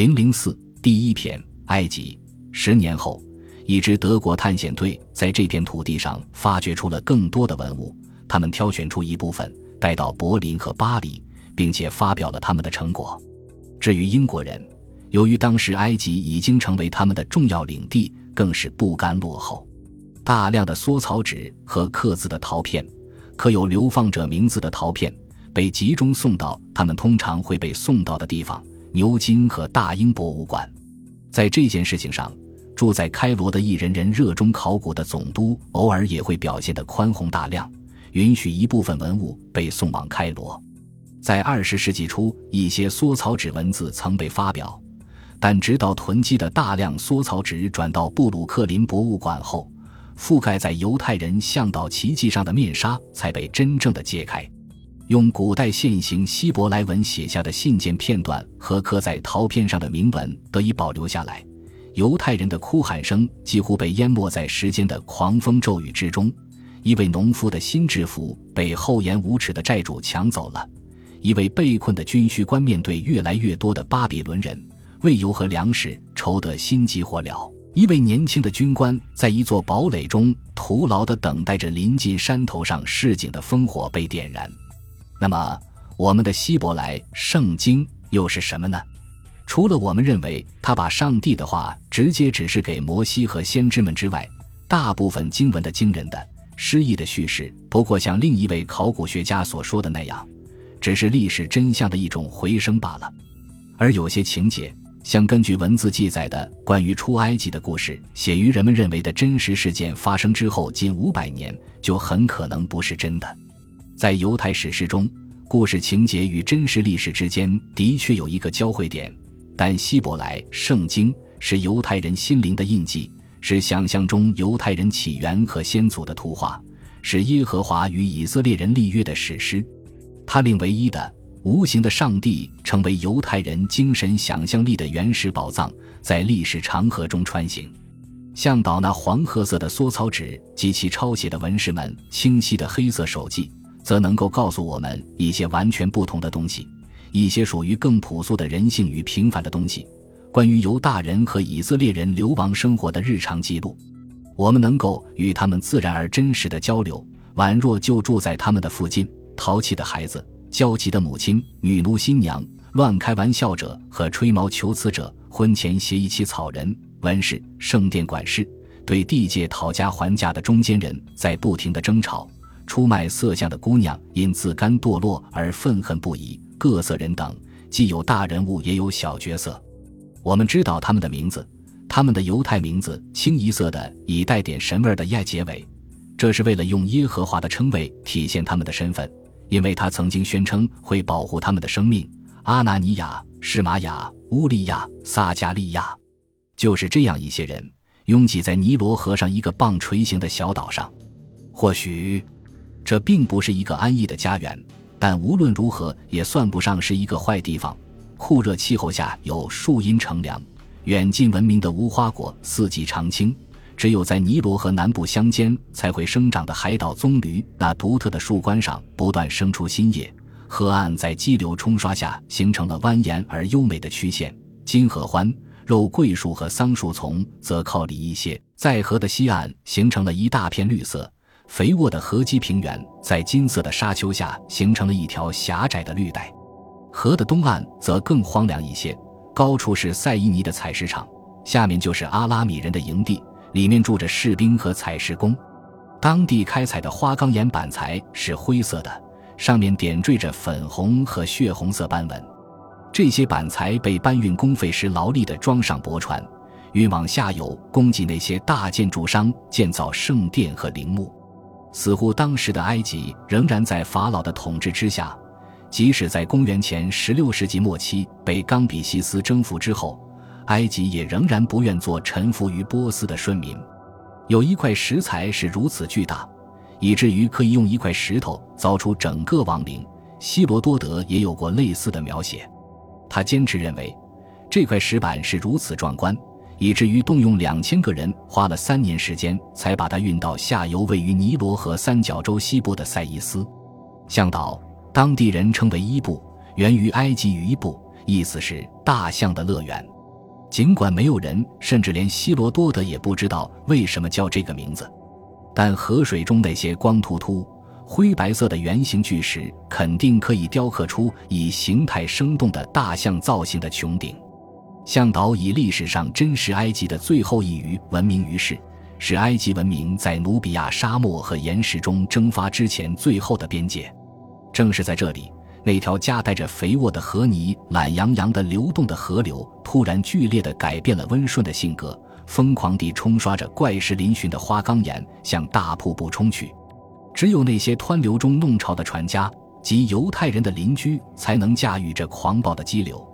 零零四第一篇埃及。十年后，一支德国探险队在这片土地上发掘出了更多的文物。他们挑选出一部分带到柏林和巴黎，并且发表了他们的成果。至于英国人，由于当时埃及已经成为他们的重要领地，更是不甘落后。大量的缩草纸和刻字的陶片，刻有流放者名字的陶片，被集中送到他们通常会被送到的地方。牛津和大英博物馆，在这件事情上，住在开罗的一人人热衷考古的总督，偶尔也会表现得宽宏大量，允许一部分文物被送往开罗。在二十世纪初，一些缩草纸文字曾被发表，但直到囤积的大量缩草纸转到布鲁克林博物馆后，覆盖在犹太人向导奇迹上的面纱才被真正的揭开。用古代现行希伯来文写下的信件片段和刻在陶片上的铭文得以保留下来。犹太人的哭喊声几乎被淹没在时间的狂风骤雨之中。一位农夫的新制服被厚颜无耻的债主抢走了。一位被困的军需官面对越来越多的巴比伦人，为油和粮食愁得心急火燎。一位年轻的军官在一座堡垒中徒劳地等待着临近山头上市井的烽火被点燃。那么，我们的希伯来圣经又是什么呢？除了我们认为他把上帝的话直接指示给摩西和先知们之外，大部分经文的惊人的诗意的叙事，不过像另一位考古学家所说的那样，只是历史真相的一种回声罢了。而有些情节，像根据文字记载的关于出埃及的故事，写于人们认为的真实事件发生之后近五百年，就很可能不是真的。在犹太史诗中，故事情节与真实历史之间的确有一个交汇点，但希伯来圣经是犹太人心灵的印记，是想象中犹太人起源和先祖的图画，是耶和华与以色列人立约的史诗。它令唯一的无形的上帝成为犹太人精神想象力的原始宝藏，在历史长河中穿行。向导那黄褐色的缩草纸及其抄写的文士们清晰的黑色手记。则能够告诉我们一些完全不同的东西，一些属于更朴素的人性与平凡的东西，关于犹大人和以色列人流亡生活的日常记录。我们能够与他们自然而真实的交流，宛若就住在他们的附近。淘气的孩子、焦急的母亲、女奴新娘、乱开玩笑者和吹毛求疵者、婚前协议起草人、文士、圣殿管事、对地界讨价还价的中间人，在不停的争吵。出卖色相的姑娘因自甘堕落而愤恨不已，各色人等既有大人物也有小角色。我们知道他们的名字，他们的犹太名字清一色的以带点神味的耶结尾，这是为了用耶和华的称谓体现他们的身份，因为他曾经宣称会保护他们的生命。阿拿尼亚、施玛雅、乌利亚、撒加利亚，就是这样一些人拥挤在尼罗河上一个棒槌形的小岛上，或许。这并不是一个安逸的家园，但无论如何也算不上是一个坏地方。酷热气候下有树荫乘凉，远近闻名的无花果四季常青。只有在尼罗河南部乡间才会生长的海岛棕榈，那独特的树冠上不断生出新叶。河岸在激流冲刷下形成了蜿蜒而优美的曲线。金合欢、肉桂树和桑树丛则靠里一些，在河的西岸形成了一大片绿色。肥沃的河基平原在金色的沙丘下形成了一条狭窄的绿带，河的东岸则更荒凉一些。高处是塞伊尼的采石场，下面就是阿拉米人的营地，里面住着士兵和采石工。当地开采的花岗岩板材是灰色的，上面点缀着粉红和血红色斑纹。这些板材被搬运工费时劳力地装上驳船，运往下游，供给那些大建筑商建造圣殿和陵墓。似乎当时的埃及仍然在法老的统治之下，即使在公元前十六世纪末期被冈比西斯征服之后，埃及也仍然不愿做臣服于波斯的顺民。有一块石材是如此巨大，以至于可以用一块石头凿出整个王陵。希罗多德也有过类似的描写，他坚持认为，这块石板是如此壮观。以至于动用两千个人，花了三年时间才把它运到下游位于尼罗河三角洲西部的塞伊斯向导。当地人称为伊布，源于埃及语伊布，意思是大象的乐园。尽管没有人，甚至连希罗多德也不知道为什么叫这个名字，但河水中那些光秃秃、灰白色的圆形巨石，肯定可以雕刻出以形态生动的大象造型的穹顶。向导以历史上真实埃及的最后一隅闻名于世，是埃及文明在努比亚沙漠和岩石中蒸发之前最后的边界。正是在这里。那条夹带着肥沃的河泥、懒洋洋的流动的河流，突然剧烈地改变了温顺的性格，疯狂地冲刷着怪石嶙峋的花岗岩，向大瀑布冲去。只有那些湍流中弄潮的船家及犹太人的邻居，才能驾驭这狂暴的激流，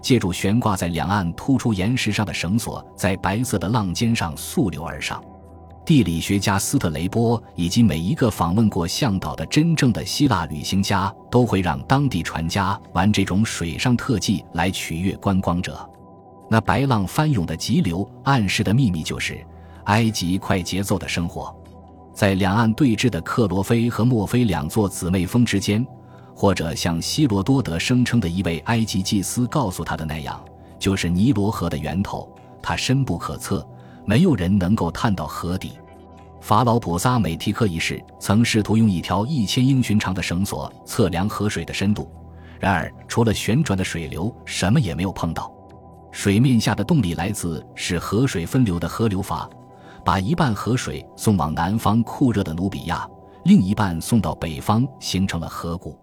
借助悬挂在两岸突出岩石上的绳索，在白色的浪尖上溯流而上。地理学家斯特雷波以及每一个访问过向导的真正的希腊旅行家都会让当地船家玩这种水上特技来取悦观光者。那白浪翻涌的急流暗示的秘密就是埃及快节奏的生活。在两岸对峙的克罗菲和墨菲两座姊妹峰之间，或者像希罗多德声称的一位埃及祭司告诉他的那样，就是尼罗河的源头。它深不可测。没有人能够探到河底。法老普萨美提克一世曾试图用一条一千英寻长的绳索测量河水的深度，然而除了旋转的水流，什么也没有碰到。水面下的动力来自使河水分流的河流阀，把一半河水送往南方酷热的努比亚，另一半送到北方，形成了河谷。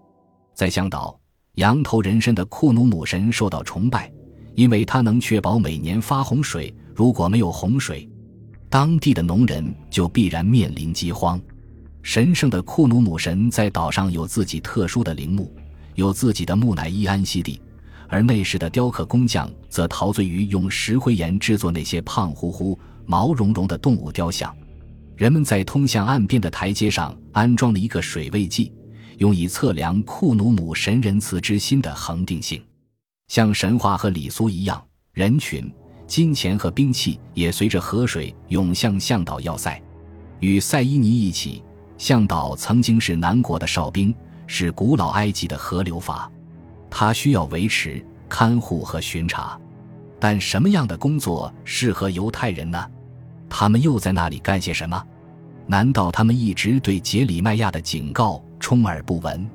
在香岛，羊头人身的库努姆神受到崇拜，因为他能确保每年发洪水。如果没有洪水，当地的农人就必然面临饥荒。神圣的库努姆神在岛上有自己特殊的陵墓，有自己的木乃伊安息地，而那时的雕刻工匠则陶醉于用石灰岩制作那些胖乎乎、毛茸茸的动物雕像。人们在通向岸边的台阶上安装了一个水位计，用以测量库努姆神仁慈之心的恒定性。像神话和礼俗一样，人群。金钱和兵器也随着河水涌向向导要塞。与塞伊尼一起，向导曾经是南国的哨兵，是古老埃及的河流阀。他需要维持、看护和巡查。但什么样的工作适合犹太人呢？他们又在那里干些什么？难道他们一直对杰里麦亚的警告充耳不闻？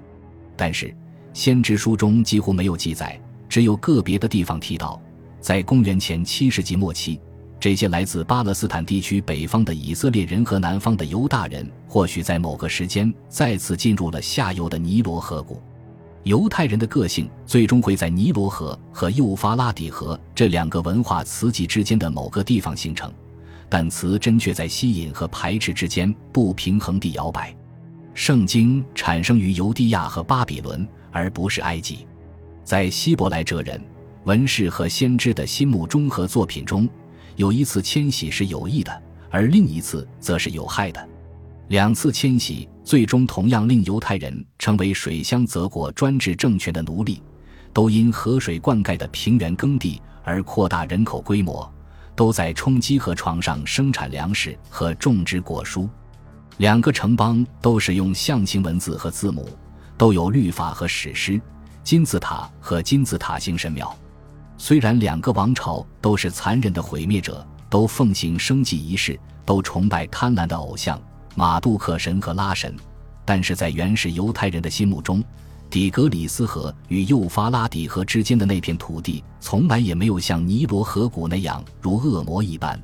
但是，先知书中几乎没有记载，只有个别的地方提到。在公元前七世纪末期，这些来自巴勒斯坦地区北方的以色列人和南方的犹大人，或许在某个时间再次进入了下游的尼罗河谷。犹太人的个性最终会在尼罗河和幼发拉底河这两个文化磁极之间的某个地方形成，但磁针却在吸引和排斥之间不平衡地摇摆。圣经产生于犹地亚和巴比伦，而不是埃及。在希伯来哲人。文士和先知的心目中和作品中，有一次迁徙是有益的，而另一次则是有害的。两次迁徙最终同样令犹太人成为水乡泽国专制政权的奴隶，都因河水灌溉的平原耕地而扩大人口规模，都在冲积河床上生产粮食和种植果蔬。两个城邦都使用象形文字和字母，都有律法和史诗、金字塔和金字塔形神庙。虽然两个王朝都是残忍的毁灭者，都奉行生祭仪式，都崇拜贪婪的偶像马杜克神和拉神，但是在原始犹太人的心目中，底格里斯河与幼发拉底河之间的那片土地，从来也没有像尼罗河谷那样如恶魔一般。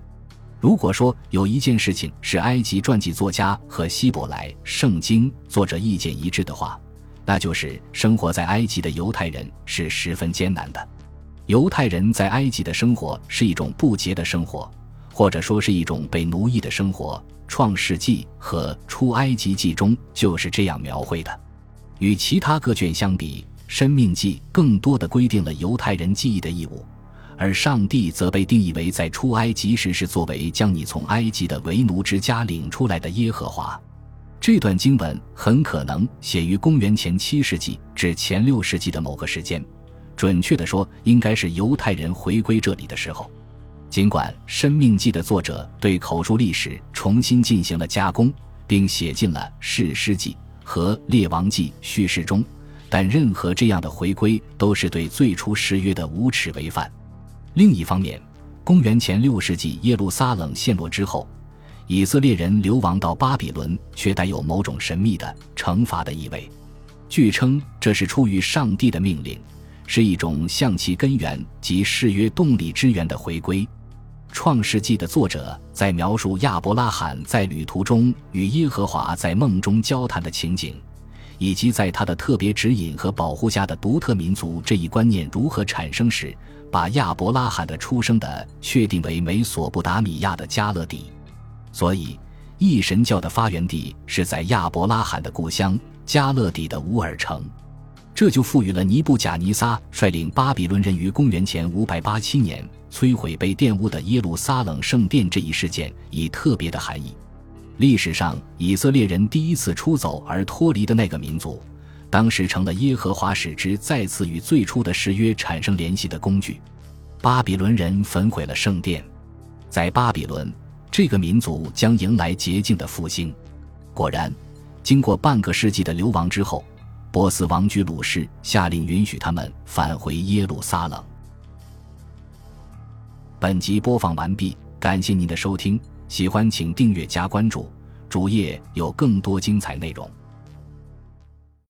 如果说有一件事情是埃及传记作家和希伯来圣经作者意见一致的话，那就是生活在埃及的犹太人是十分艰难的。犹太人在埃及的生活是一种不洁的生活，或者说是一种被奴役的生活。创世纪和出埃及记中就是这样描绘的。与其他各卷相比，生命记更多的规定了犹太人记忆的义务，而上帝则被定义为在出埃及时是作为将你从埃及的为奴之家领出来的耶和华。这段经文很可能写于公元前七世纪至前六世纪的某个时间。准确地说，应该是犹太人回归这里的时候。尽管《生命记》的作者对口述历史重新进行了加工，并写进了《士师记》和《列王记》叙事中，但任何这样的回归都是对最初誓约的无耻违反。另一方面，公元前六世纪耶路撒冷陷落之后，以色列人流亡到巴比伦，却带有某种神秘的惩罚的意味。据称，这是出于上帝的命令，是一种向其根源及誓约动力之源的回归。创世纪的作者在描述亚伯拉罕在旅途中与耶和华在梦中交谈的情景，以及在他的特别指引和保护下的独特民族这一观念如何产生时，把亚伯拉罕的出生的确定为美索不达米亚的加勒底。所以，一神教的发源地是在亚伯拉罕的故乡加勒底的乌尔城。这就赋予了尼布贾尼撒率领巴比伦人于公元前五百八七年摧毁被玷污的耶路撒冷圣殿这一事件以特别的含义。历史上，以色列人第一次出走而脱离的那个民族，当时成了耶和华使之再次与最初的誓约产生联系的工具。巴比伦人焚毁了圣殿，在巴比伦，这个民族将迎来洁净的复兴。果然，经过半个世纪的流亡之后。波斯王居鲁士下令允许他们返回耶路撒冷。本集播放完毕，感谢您的收听，喜欢请订阅加关注，主页有更多精彩内容。